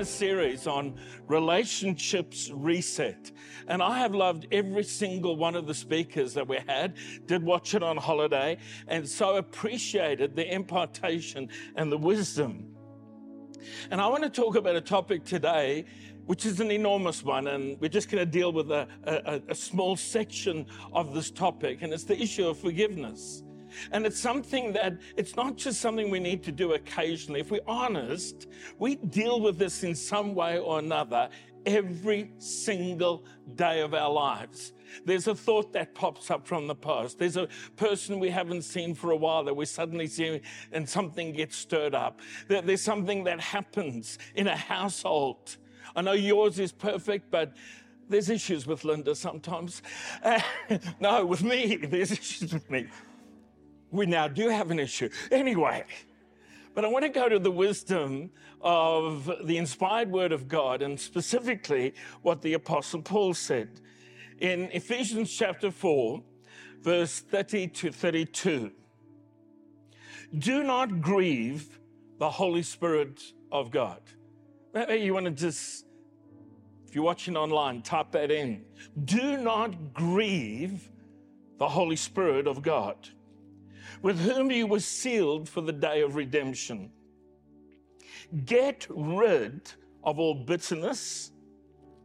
a series on relationships reset. And I have loved every single one of the speakers that we had, did watch it on holiday, and so appreciated the impartation and the wisdom. And I want to talk about a topic today which is an enormous one, and we're just going to deal with a, a, a, small section of this topic, and it's the issue of forgiveness. And it's something that it's not just something we need to do occasionally. If we're honest, we deal with this in some way or another every single day of our lives. There's a thought that pops up from the past. There's a person we haven't seen for a while that we suddenly see and something gets stirred up. There's something that happens in a household. I know yours is perfect, but there's issues with Linda sometimes. Uh, no, with me, there's issues with me we now do have an issue. Anyway, but I want to go to the wisdom of the inspired word of God and specifically what the Apostle Paul said in Ephesians chapter 4, verse 30 to 32. Do not grieve the Holy Spirit of God. Maybe you want to just, if you're watching online, type that in. Do not grieve the Holy Spirit of God with whom you were sealed for the day of redemption. Get rid of all bitterness,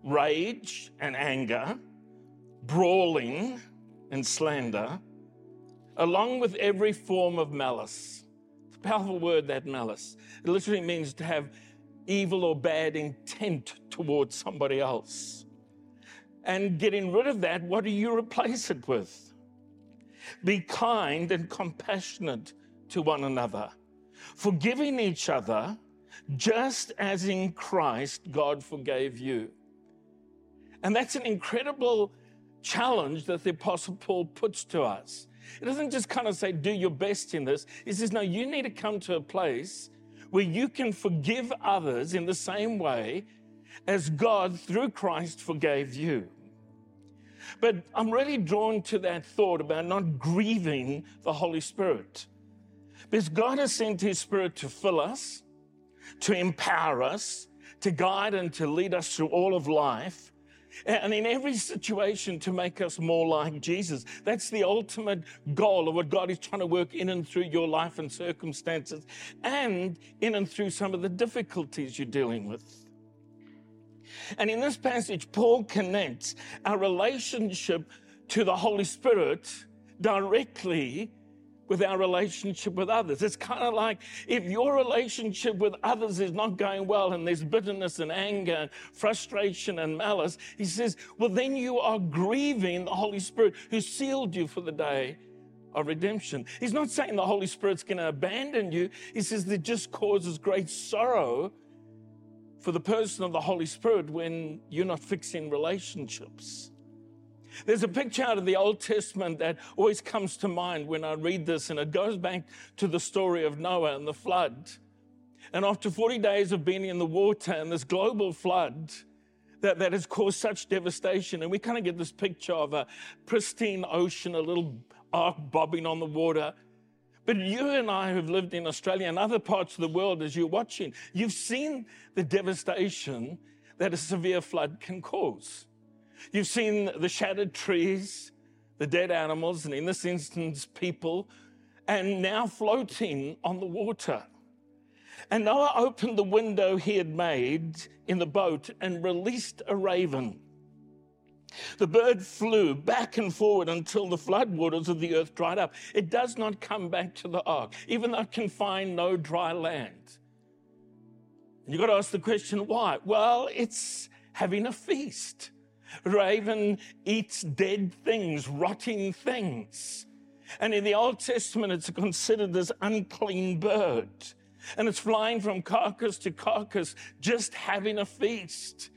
rage, and anger, brawling and slander, along with every form of malice. It's a powerful word, that malice. It literally means to have evil or bad intent towards somebody else. And getting rid of that, what do you replace it with? Be kind and compassionate to one another, forgiving each other just as in Christ God forgave you. And that's an incredible challenge that the Apostle Paul puts to us. It doesn't just kind of say, do your best in this. He says, no, you need to come to a place where you can forgive others in the same way as God, through Christ, forgave you. But I'm really drawn to that thought about not grieving the Holy Spirit. Because God has sent His Spirit to fill us, to empower us, to guide and to lead us through all of life. And in every situation, to make us more like Jesus. That's the ultimate goal of what God is trying to work in and through your life and circumstances, and in and through some of the difficulties you're dealing with. And in this passage, Paul connects our relationship to the Holy Spirit directly with our relationship with others. It's kind of like if your relationship with others is not going well and there's bitterness and anger and frustration and malice, he says, well, then you are grieving the Holy Spirit who sealed you for the day of redemption. He's not saying the Holy Spirit's going to abandon you. He says it just causes great sorrow for the person of the Holy Spirit when you're not fixing relationships. There's a picture out of the Old Testament that always comes to mind when I read this, and it goes back to the story of Noah and the flood. And after 40 days of being in the water and this global flood that, that has caused such devastation, and we kind of get this picture of a pristine ocean, a little ark bobbing on the water, but you and I who've lived in Australia and other parts of the world, as you're watching, you've seen the devastation that a severe flood can cause. You've seen the shattered trees, the dead animals, and in this instance, people, and now floating on the water. And Noah opened the window he had made in the boat and released a raven. The bird flew back and forward until the floodwaters of the earth dried up. It does not come back to the ark, even though it can find no dry land. And You've got to ask the question why? Well, it's having a feast. Raven eats dead things, rotting things. And in the Old Testament, it's considered this unclean bird. And it's flying from carcass to carcass, just having a feast.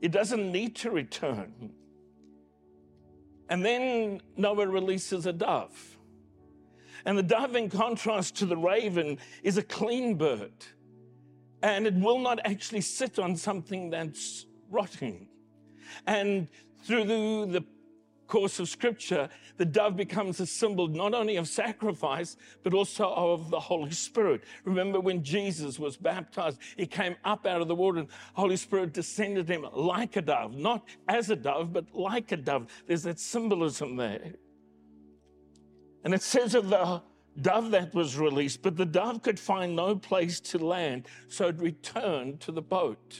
It doesn't need to return. And then Noah releases a dove. And the dove, in contrast to the raven, is a clean bird. And it will not actually sit on something that's rotting. And through the, course of scripture, the dove becomes a symbol not only of sacrifice, but also of the Holy Spirit. Remember when Jesus was baptized, he came up out of the water and Holy Spirit descended him like a dove, not as a dove, but like a dove. There's that symbolism there. And it says of the dove that was released, but the dove could find no place to land, so it returned to the boat.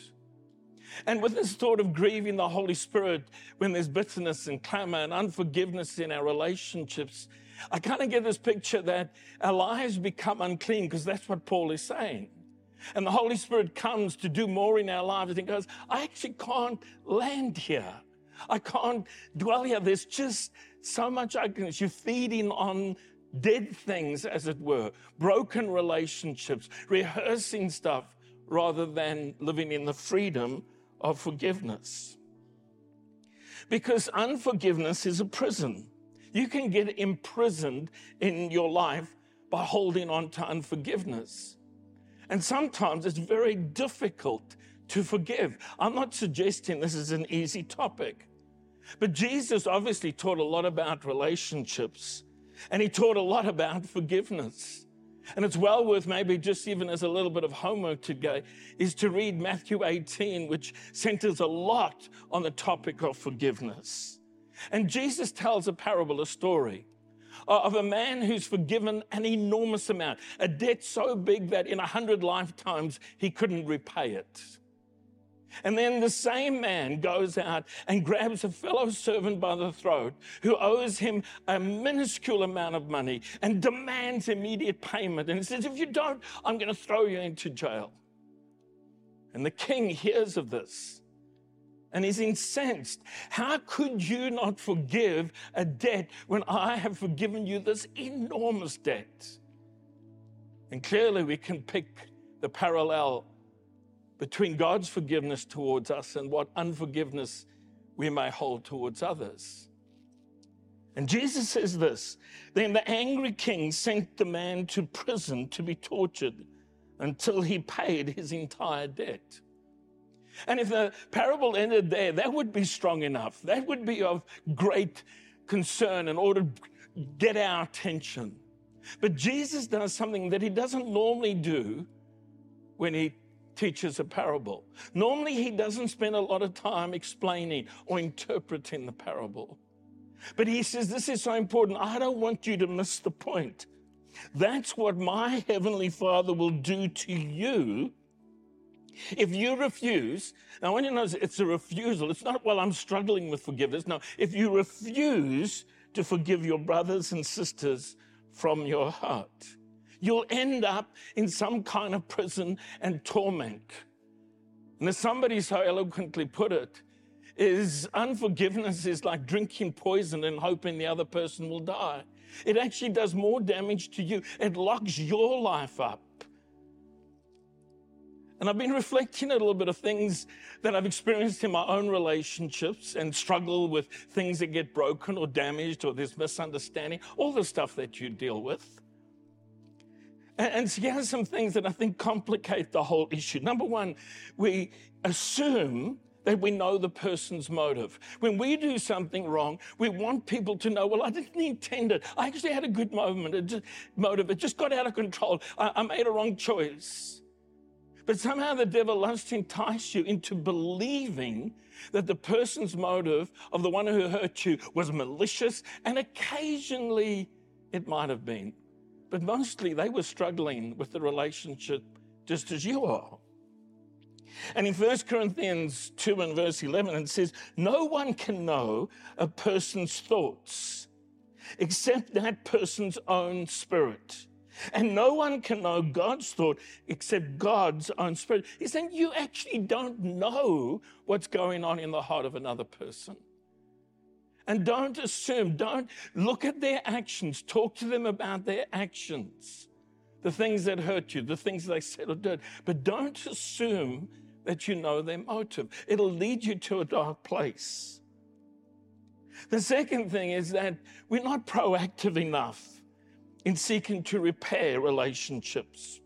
And with this thought of grieving the Holy Spirit when there's bitterness and clamor and unforgiveness in our relationships, I kind of get this picture that our lives become unclean because that's what Paul is saying. And the Holy Spirit comes to do more in our lives and goes, I actually can't land here. I can't dwell here. There's just so much ugliness. You're feeding on dead things, as it were, broken relationships, rehearsing stuff rather than living in the freedom of forgiveness. Because unforgiveness is a prison. You can get imprisoned in your life by holding on to unforgiveness. And sometimes it's very difficult to forgive. I'm not suggesting this is an easy topic, but Jesus obviously taught a lot about relationships and he taught a lot about forgiveness. And it's well worth maybe just even as a little bit of homework today is to read Matthew 18, which centers a lot on the topic of forgiveness. And Jesus tells a parable, a story uh, of a man who's forgiven an enormous amount, a debt so big that in a hundred lifetimes he couldn't repay it. And then the same man goes out and grabs a fellow servant by the throat who owes him a minuscule amount of money and demands immediate payment. And says, If you don't, I'm going to throw you into jail. And the king hears of this and is incensed. How could you not forgive a debt when I have forgiven you this enormous debt? And clearly, we can pick the parallel between God's forgiveness towards us and what unforgiveness we may hold towards others. And Jesus says this Then the angry king sent the man to prison to be tortured until he paid his entire debt. And if the parable ended there, that would be strong enough. That would be of great concern in order to get our attention. But Jesus does something that he doesn't normally do when he teaches a parable. Normally, he doesn't spend a lot of time explaining or interpreting the parable. But he says, This is so important. I don't want you to miss the point. That's what my heavenly Father will do to you if you refuse. Now, want you know it's a refusal. It's not, well, I'm struggling with forgiveness. No, if you refuse to forgive your brothers and sisters from your heart you'll end up in some kind of prison and torment. And as somebody so eloquently put it, is unforgiveness is like drinking poison and hoping the other person will die. It actually does more damage to you. It locks your life up. And I've been reflecting a little bit of things that I've experienced in my own relationships and struggle with things that get broken or damaged or there's misunderstanding, all the stuff that you deal with. And, and here's some things that I think complicate the whole issue. Number one, we assume that we know the person's motive. When we do something wrong, we want people to know, well, I didn't intend it. I actually had a good moment, just, motive. It just got out of control. I, I made a wrong choice. But somehow the devil loves to entice you into believing that the person's motive of the one who hurt you was malicious, and occasionally it might have been. But mostly they were struggling with the relationship just as you are. And in 1 Corinthians 2 and verse 11, it says, No one can know a person's thoughts except that person's own spirit. And no one can know God's thought except God's own spirit. He's saying you actually don't know what's going on in the heart of another person. And don't assume, don't look at their actions. Talk to them about their actions, the things that hurt you, the things they said or did. But don't assume that you know their motive. It'll lead you to a dark place. The second thing is that we're not proactive enough in seeking to repair relationships.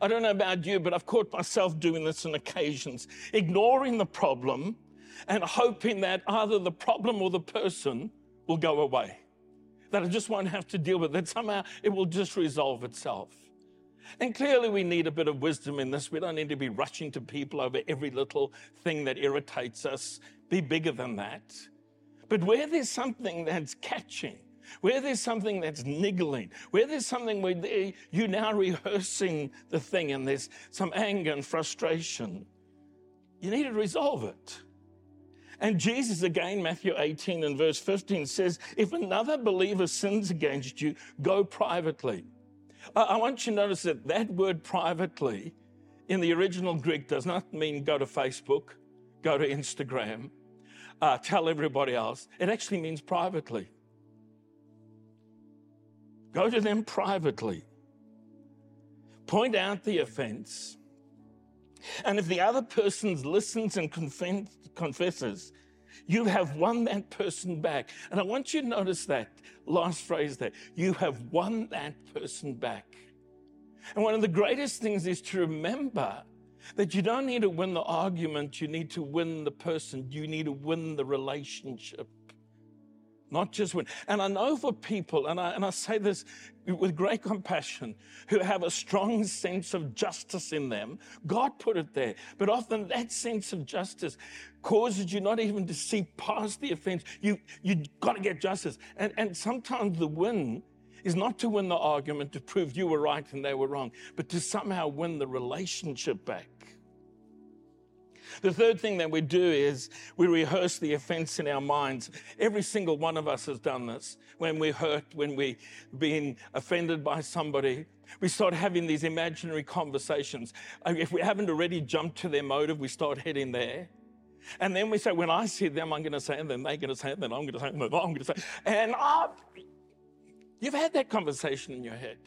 I don't know about you, but I've caught myself doing this on occasions, ignoring the problem and hoping that either the problem or the person will go away. That I just won't have to deal with it. Somehow it will just resolve itself. And clearly, we need a bit of wisdom in this. We don't need to be rushing to people over every little thing that irritates us. Be bigger than that. But where there's something that's catching, where there's something that's niggling, where there's something where you're now rehearsing the thing and there's some anger and frustration, you need to resolve it. And Jesus, again, Matthew 18 and verse 15 says, If another believer sins against you, go privately. I want you to notice that that word privately in the original Greek does not mean go to Facebook, go to Instagram, uh, tell everybody else. It actually means privately. Go to them privately. Point out the offense. And if the other person listens and confesses, you have won that person back. And I want you to notice that last phrase there. You have won that person back. And one of the greatest things is to remember that you don't need to win the argument, you need to win the person, you need to win the relationship. Not just win. And I know for people, and I, and I say this with great compassion, who have a strong sense of justice in them, God put it there. But often that sense of justice causes you not even to see past the offense. You, you got to get justice. And, and sometimes the win is not to win the argument to prove you were right and they were wrong, but to somehow win the relationship back. The third thing that we do is we rehearse the offense in our minds. Every single one of us has done this. When we're hurt, when we've been offended by somebody, we start having these imaginary conversations. Uh, if we haven't already jumped to their motive, we start heading there. And then we say, when I see them, I'm going to say, and then they're going to say, and then I'm going to say, and then I'm going to say. And I, you've had that conversation in your head.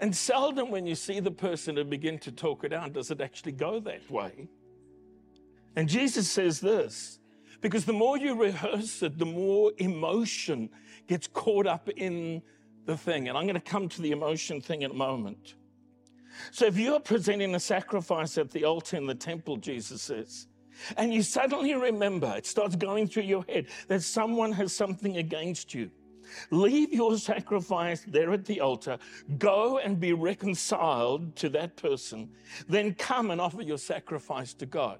And seldom when you see the person and begin to talk it out, does it actually go that way. And Jesus says this because the more you rehearse it, the more emotion gets caught up in the thing. And I'm going to come to the emotion thing in a moment. So if you're presenting a sacrifice at the altar in the temple, Jesus says, and you suddenly remember, it starts going through your head that someone has something against you. Leave your sacrifice there at the altar, go and be reconciled to that person, then come and offer your sacrifice to God.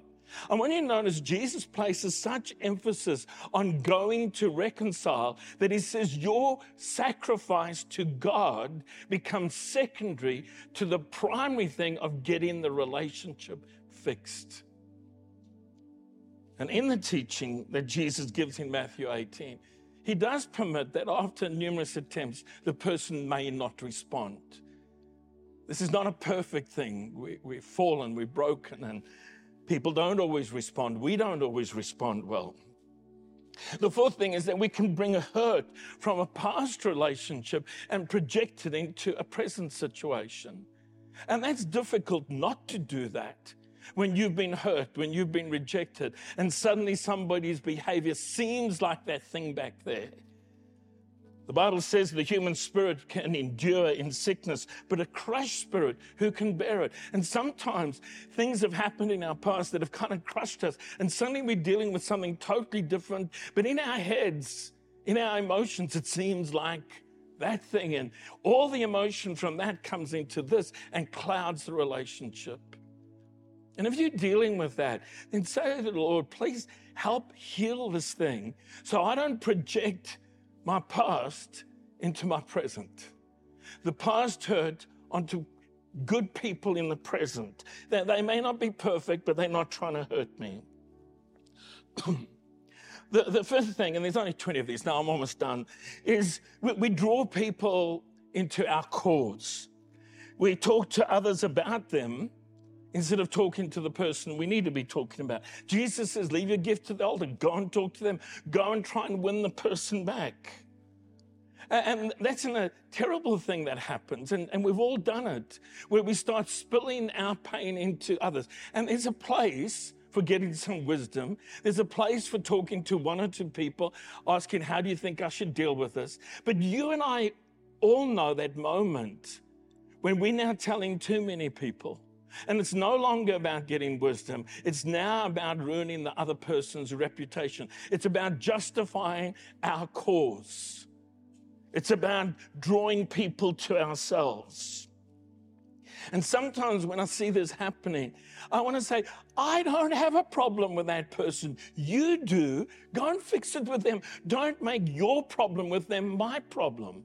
And when you notice Jesus places such emphasis on going to reconcile that he says your sacrifice to God becomes secondary to the primary thing of getting the relationship fixed. And in the teaching that Jesus gives in Matthew 18, he does permit that after numerous attempts, the person may not respond. This is not a perfect thing. We, we've fallen, we're broken, and People don't always respond. We don't always respond well. The fourth thing is that we can bring a hurt from a past relationship and project it into a present situation. And that's difficult not to do that when you've been hurt, when you've been rejected, and suddenly somebody's behavior seems like that thing back there. The Bible says the human spirit can endure in sickness, but a crushed spirit, who can bear it? And sometimes things have happened in our past that have kind of crushed us, and suddenly we're dealing with something totally different. But in our heads, in our emotions, it seems like that thing. And all the emotion from that comes into this and clouds the relationship. And if you're dealing with that, then say to the Lord, please help heal this thing so I don't project my past into my present. The past hurt onto good people in the present. That they may not be perfect, but they're not trying to hurt me. the, the first thing, and there's only 20 of these now, I'm almost done, is we, we draw people into our cause. We talk to others about them instead of talking to the person we need to be talking about. Jesus says, Leave your gift to the altar, go and talk to them, go and try and win the person back. And that's a terrible thing that happens. And, and we've all done it, where we start spilling our pain into others. And there's a place for getting some wisdom. There's a place for talking to one or two people, asking, How do you think I should deal with this? But you and I all know that moment when we're now telling too many people And it's no longer about getting wisdom. It's now about ruining the other person's reputation. It's about justifying our cause. It's about drawing people to ourselves. And sometimes when I see this happening, I want to say, I don't have a problem with that person. You do. Go and fix it with them. Don't make your problem with them my problem.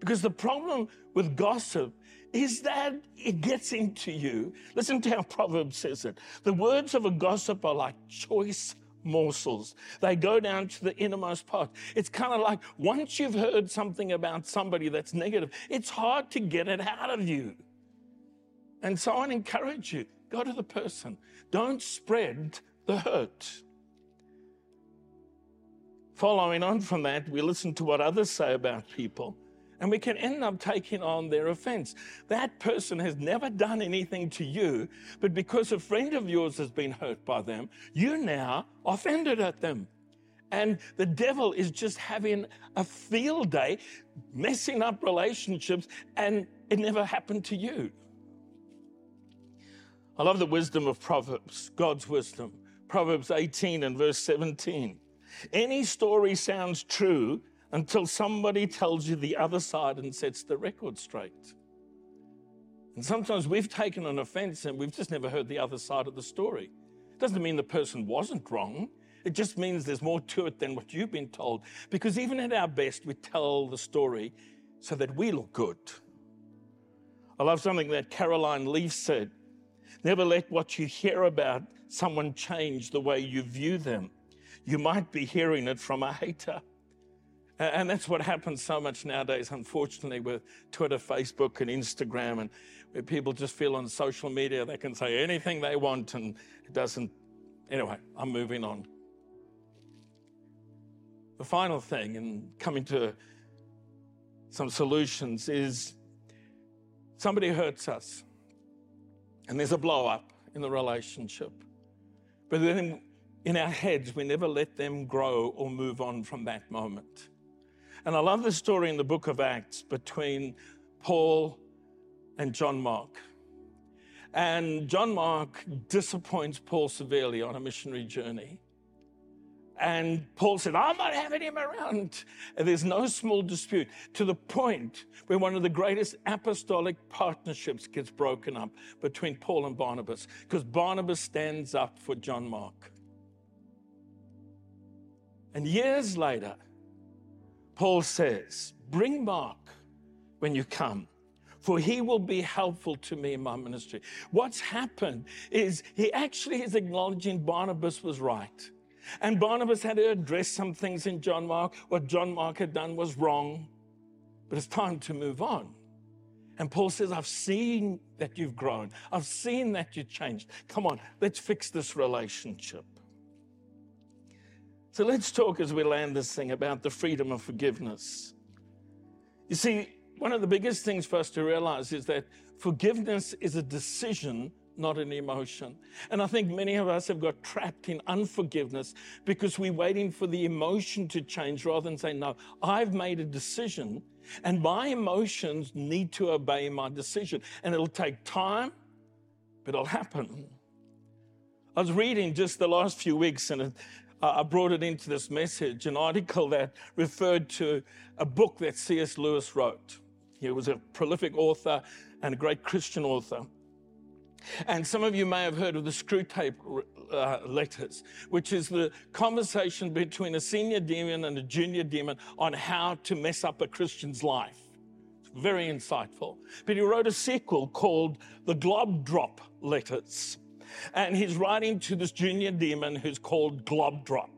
Because the problem with gossip is that it gets into you. Listen to how Proverbs says it. The words of a gossip are like choice morsels. They go down to the innermost part. It's kind of like once you've heard something about somebody that's negative, it's hard to get it out of you. And so I encourage you go to the person, don't spread the hurt. Following on from that, we listen to what others say about people and we can end up taking on their offense. That person has never done anything to you, but because a friend of yours has been hurt by them, you now offended at them. And the devil is just having a field day, messing up relationships, and it never happened to you. I love the wisdom of Proverbs, God's wisdom. Proverbs 18 and verse 17. Any story sounds true until somebody tells you the other side and sets the record straight. And sometimes we've taken an offense and we've just never heard the other side of the story. It doesn't mean the person wasn't wrong. It just means there's more to it than what you've been told. Because even at our best, we tell the story so that we look good. I love something that Caroline Leaf said Never let what you hear about someone change the way you view them. You might be hearing it from a hater. And that's what happens so much nowadays, unfortunately, with Twitter, Facebook, and Instagram, and where people just feel on social media they can say anything they want and it doesn't. Anyway, I'm moving on. The final thing, and coming to some solutions, is somebody hurts us, and there's a blow up in the relationship. But then in our heads, we never let them grow or move on from that moment. And I love the story in the book of Acts between Paul and John Mark. And John Mark disappoints Paul severely on a missionary journey. And Paul said, I'm not having him around. And there's no small dispute to the point where one of the greatest apostolic partnerships gets broken up between Paul and Barnabas because Barnabas stands up for John Mark. And years later, Paul says, Bring Mark when you come, for he will be helpful to me in my ministry. What's happened is he actually is acknowledging Barnabas was right. And Barnabas had to address some things in John Mark. What John Mark had done was wrong, but it's time to move on. And Paul says, I've seen that you've grown. I've seen that you've changed. Come on, let's fix this relationship. So let's talk as we land this thing about the freedom of forgiveness. You see, one of the biggest things for us to realize is that forgiveness is a decision, not an emotion. And I think many of us have got trapped in unforgiveness because we're waiting for the emotion to change rather than saying, No, I've made a decision and my emotions need to obey my decision. And it'll take time, but it'll happen. I was reading just the last few weeks, and I brought it into this message, an article that referred to a book that C.S. Lewis wrote. He was a prolific author and a great Christian author. And some of you may have heard of the Screwtape uh, letters, which is the conversation between a senior demon and a junior demon on how to mess up a Christian's life. It's very insightful. But he wrote a sequel called The Glob Drop Letters. And he's writing to this junior demon who's called Globdrop.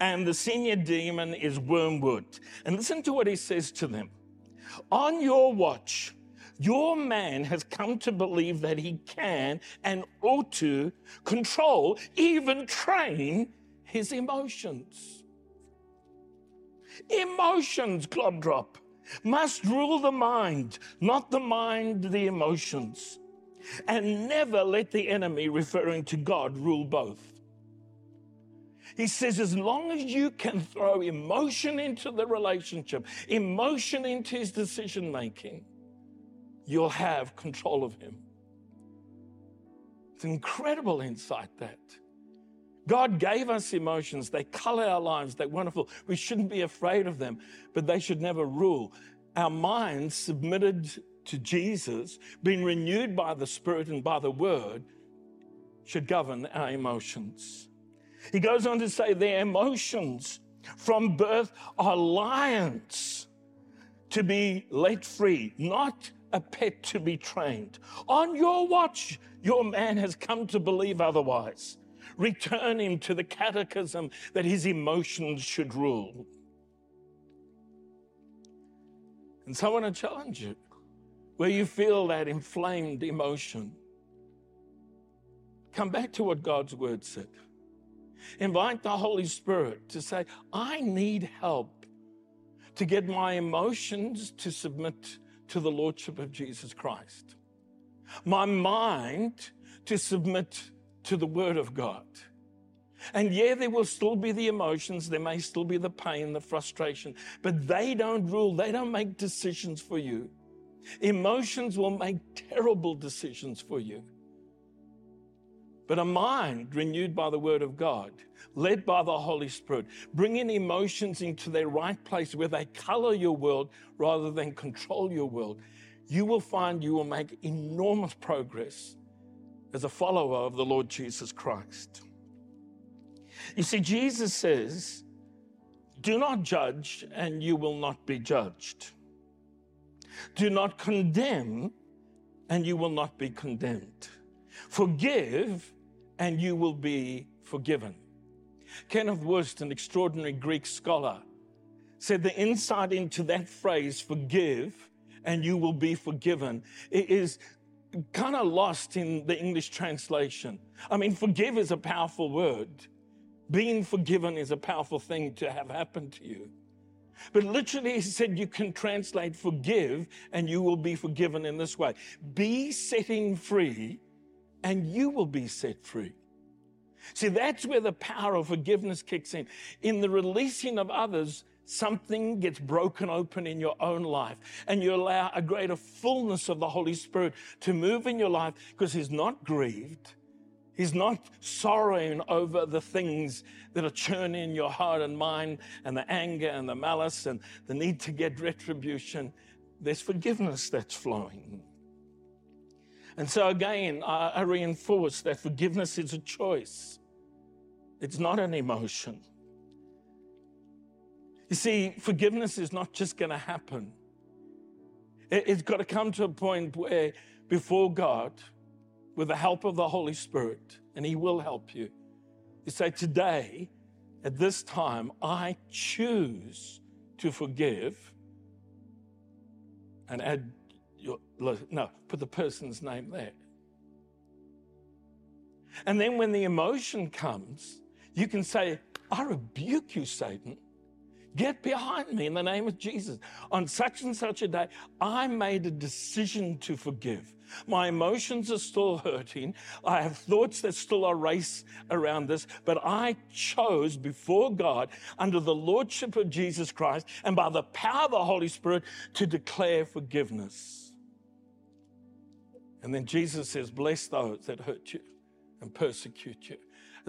And the senior demon is Wormwood. And listen to what he says to them On your watch, your man has come to believe that he can and ought to control, even train his emotions. Emotions, Globdrop, must rule the mind, not the mind, the emotions and never let the enemy, referring to God, rule both. He says, as long as you can throw emotion into the relationship, emotion into his decision making, you'll have control of him. It's incredible insight that. God gave us emotions. They color our lives. They're wonderful. We shouldn't be afraid of them, but they should never rule. Our minds submitted to Jesus, being renewed by the Spirit and by the Word, should govern our emotions. He goes on to say their emotions from birth are lions to be let free, not a pet to be trained. On your watch, your man has come to believe otherwise. Return him to the catechism that his emotions should rule. And so I want to challenge you where you feel that inflamed emotion. Come back to what God's word said. Invite the Holy Spirit to say, I need help to get my emotions to submit to the Lordship of Jesus Christ, my mind to submit to the Word of God. And yeah, there will still be the emotions, there may still be the pain, the frustration, but they don't rule, they don't make decisions for you. Emotions will make terrible decisions for you. But a mind renewed by the Word of God, led by the Holy Spirit, bringing emotions into their right place where they color your world rather than control your world, you will find you will make enormous progress as a follower of the Lord Jesus Christ. You see, Jesus says, Do not judge, and you will not be judged. Do not condemn, and you will not be condemned. Forgive, and you will be forgiven. Kenneth Wuest, an extraordinary Greek scholar, said the insight into that phrase, forgive and you will be forgiven, is kind of lost in the English translation. I mean, forgive is a powerful word. Being forgiven is a powerful thing to have happen to you. But literally, he said you can translate forgive and you will be forgiven in this way be setting free and you will be set free. See, that's where the power of forgiveness kicks in. In the releasing of others, something gets broken open in your own life, and you allow a greater fullness of the Holy Spirit to move in your life because He's not grieved. He's not sorrowing over the things that are churning in your heart and mind, and the anger and the malice and the need to get retribution. There's forgiveness that's flowing. And so, again, I, I reinforce that forgiveness is a choice, it's not an emotion. You see, forgiveness is not just going to happen. It, it's got to come to a point where, before God, with the help of the Holy Spirit, and He will help you, you say, Today, at this time, I choose to forgive and add your, no, put the person's name there. And then when the emotion comes, you can say, I rebuke you, Satan. Get behind me in the name of Jesus. On such and such a day, I made a decision to forgive. My emotions are still hurting. I have thoughts that still are race around this, but I chose before God, under the Lordship of Jesus Christ and by the power of the Holy Spirit, to declare forgiveness. And then Jesus says, Bless those that hurt you and persecute you.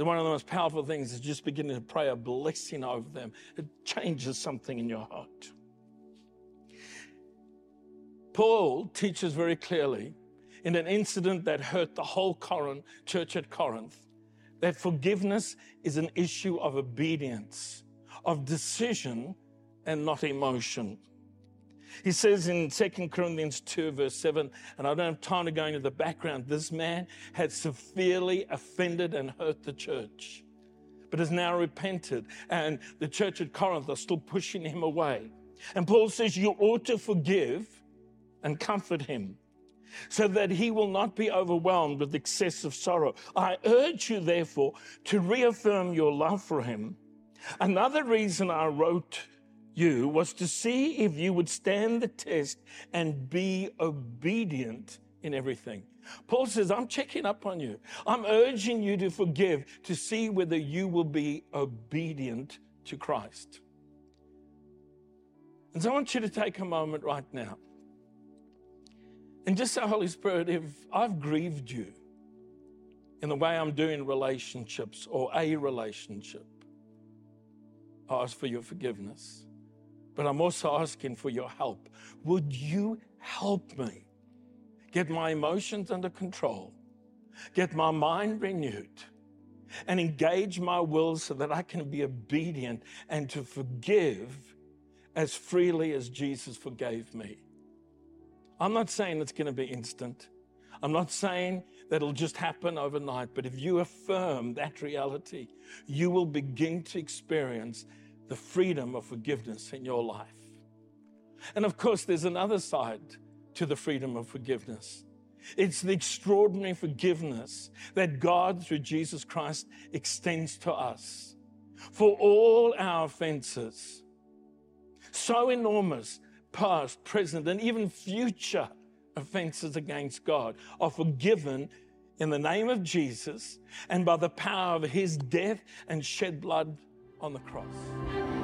One of the most powerful things is just beginning to pray a blessing over them. It changes something in your heart. Paul teaches very clearly in an incident that hurt the whole Corinth, church at Corinth that forgiveness is an issue of obedience, of decision, and not emotion. He says in 2 Corinthians 2, verse 7, and I don't have time to go into the background, this man had severely offended and hurt the church, but has now repented. And the church at Corinth are still pushing him away. And Paul says, You ought to forgive and comfort him so that he will not be overwhelmed with excessive sorrow. I urge you, therefore, to reaffirm your love for him. Another reason I wrote you was to see if you would stand the test and be obedient in everything. Paul says, I'm checking up on you. I'm urging you to forgive to see whether you will be obedient to Christ. And so I want you to take a moment right now and just say, Holy Spirit, if I've grieved you, in the way I'm doing relationships or a relationship. I ask for your forgiveness, but I'm also asking for your help. Would you help me get my emotions under control, get my mind renewed, and engage my will so that I can be obedient and to forgive as freely as Jesus forgave me? I'm not saying it's going to be instant. I'm not saying that it'll just happen overnight, but if you affirm that reality, you will begin to experience the freedom of forgiveness in your life. And of course, there's another side to the freedom of forgiveness. It's the extraordinary forgiveness that God, through Jesus Christ, extends to us for all our offenses. So enormous, past, present, and even future offenses against God are forgiven in the name of Jesus and by the power of his death and shed blood on the cross.